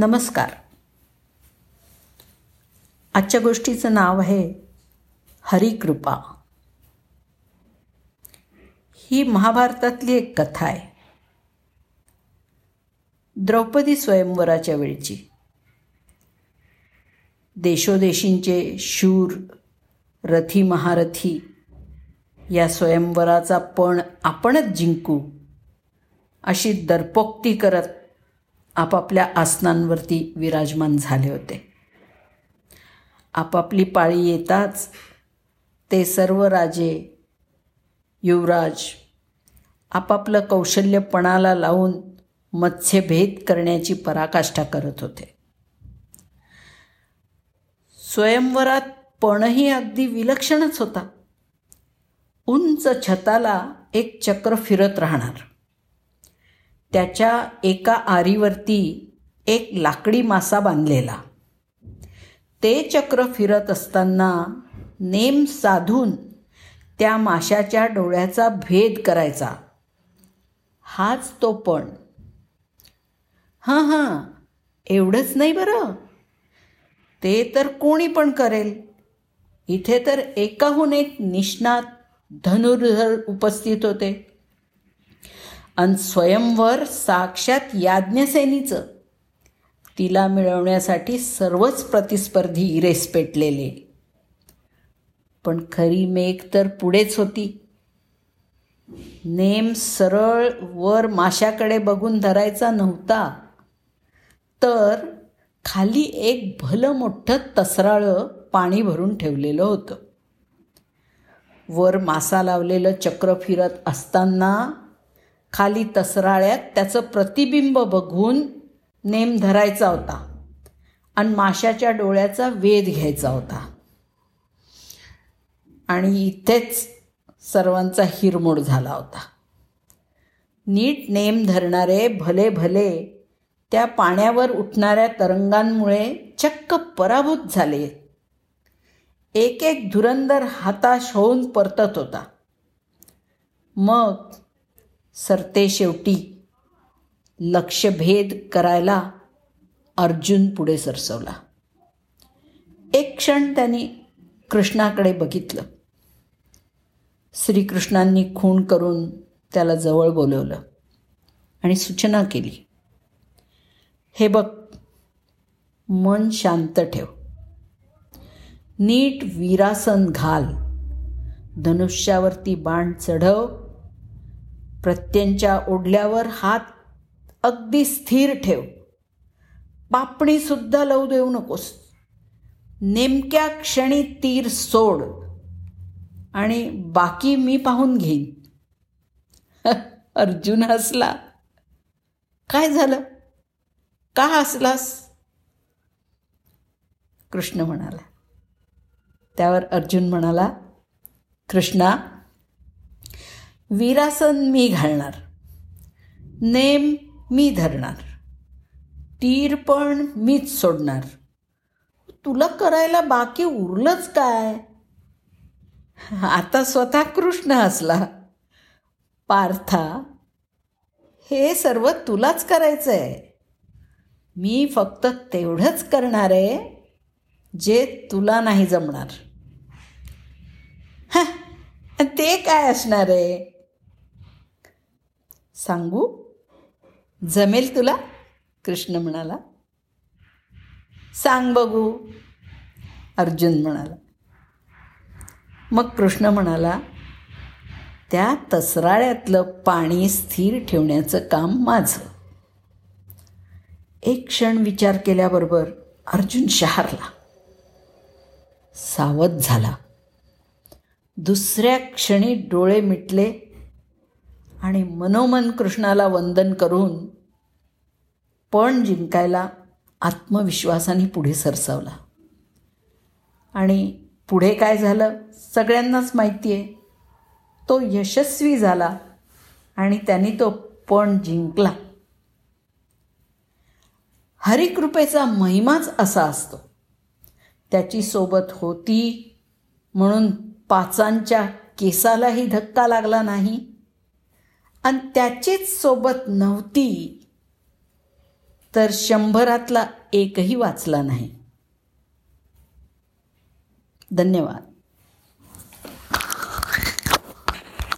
नमस्कार. आजच्या गोष्टीचं नाव आहे हरिकृपा. ही महाभारतातली एक कथा आहे. द्रौपदी स्वयंवराच्या वेळची. देशोदेशींचे शूर रथी महारथी या स्वयंवराचा पण आपणच जिंकू अशी दर्पोक्ती करत आपापल्या आसनांवरती विराजमान झाले होते. आपापली पाळी येताच ते सर्व राजे युवराज आपापलं कौशल्यपणाला लावून मत्स्यभेद करण्याची पराकाष्ठा करत होते. स्वयंवरात पणही अगदी विलक्षणच होता. उंच छताला एक चक्र फिरत राहणार. त्याच्या एका आरीवरती एक लाकडी मासा बांधलेला. ते चक्र फिरत असताना नेम साधून त्या माशाच्या डोळ्याचा भेद करायचा. हाच तो पण. हां हां एवढंच नाही बरं? ते तर कोणी पण करेल. इथे तर एकाहून एक निष्णात धनुर्धर उपस्थित होते. आणि स्वयंवर साक्षात याज्ञसेनीचं. तिला मिळवण्यासाठी सर्वच प्रतिस्पर्धी इरेस पेटलेले. पण खरी मेघ तर पुढेच होती. नेम सरळ वर माशाकडे बघून धरायचा नव्हता. तर खाली एक भलं मोठं तसराळं पाणी भरून ठेवलेलं होतं. वर मासा लावलेलं चक्र फिरत असताना खाली तसराळ्यात त्याचं प्रतिबिंब बघून नेम धरायचा होता आणि माशाच्या डोळ्याचा वेध घ्यायचा होता. आणि इथेच सर्वांचा हिरमोड झाला होता. नीट नेम धरणारे भले भले त्या पाण्यावर उठणाऱ्या तरंगांमुळे चक्क पराभूत झाले. एक एक धुरंदर हाताश होऊन परतत होता. मग सरते शेवटी. लक्षभेद करायला अर्जुन पुढे सरसवला. एक क्षण त्यांनी कृष्णाकडे बघितलं. श्रीकृष्णांनी खूण करून त्याला जवळ बोलवलं आणि सूचना केली. हे बघ मन शांत ठेव. नीट वीरासन घाल. धनुष्यावरती बाण चढव. प्रत्यंच्या ओढल्यावर हात अगदी स्थिर ठेव. पापणीसुद्धा लावू देऊ नकोस. नेमक्या क्षणी तीर सोड आणि बाकी मी पाहून घेईन. अर्जुन हसला. काय झालं? का हसलास? कृष्ण म्हणाला. त्यावर अर्जुन म्हणाला कृष्णा विरासन मी घालणार. नेम मी धरणार. तीर पण मीच सोडणार. तुला करायला बाकी उरलंच काय? आता स्वतः कृष्ण असला पार्था हे सर्व तुलाच करायचं आहे मी फक्त तेवढंच करणार आहे जे तुला नाही जमणार. ते काय असणार आहे? सांगू? जमेल तुला? कृष्ण म्हणाला. सांग बघू. अर्जुन म्हणाला. मग कृष्ण म्हणाला त्या तसराळ्यातलं पाणी स्थिर ठेवण्याचं काम माझं. एक क्षण विचार केल्याबरोबर अर्जुन शहारला. सावध झाला. दुसऱ्या क्षणी डोळे मिटले. आणि मनोमन कृष्णाला वंदन करून पण जिंकायला आत्मविश्वासाने पुढे सरसावला. आणि पुढे काय झालं? सगळ्यांनाच माहिती आहे तो यशस्वी झाला आणि त्यांनी तो पण जिंकला. हरिकृपेचा महिमाच असा असतो. त्याची सोबत होती म्हणून पाचांच्या केसालाही धक्का लागला नाही. आणि त्याचीच सोबत नव्हती तर शंभरातला एकही वाचला नाही. धन्यवाद.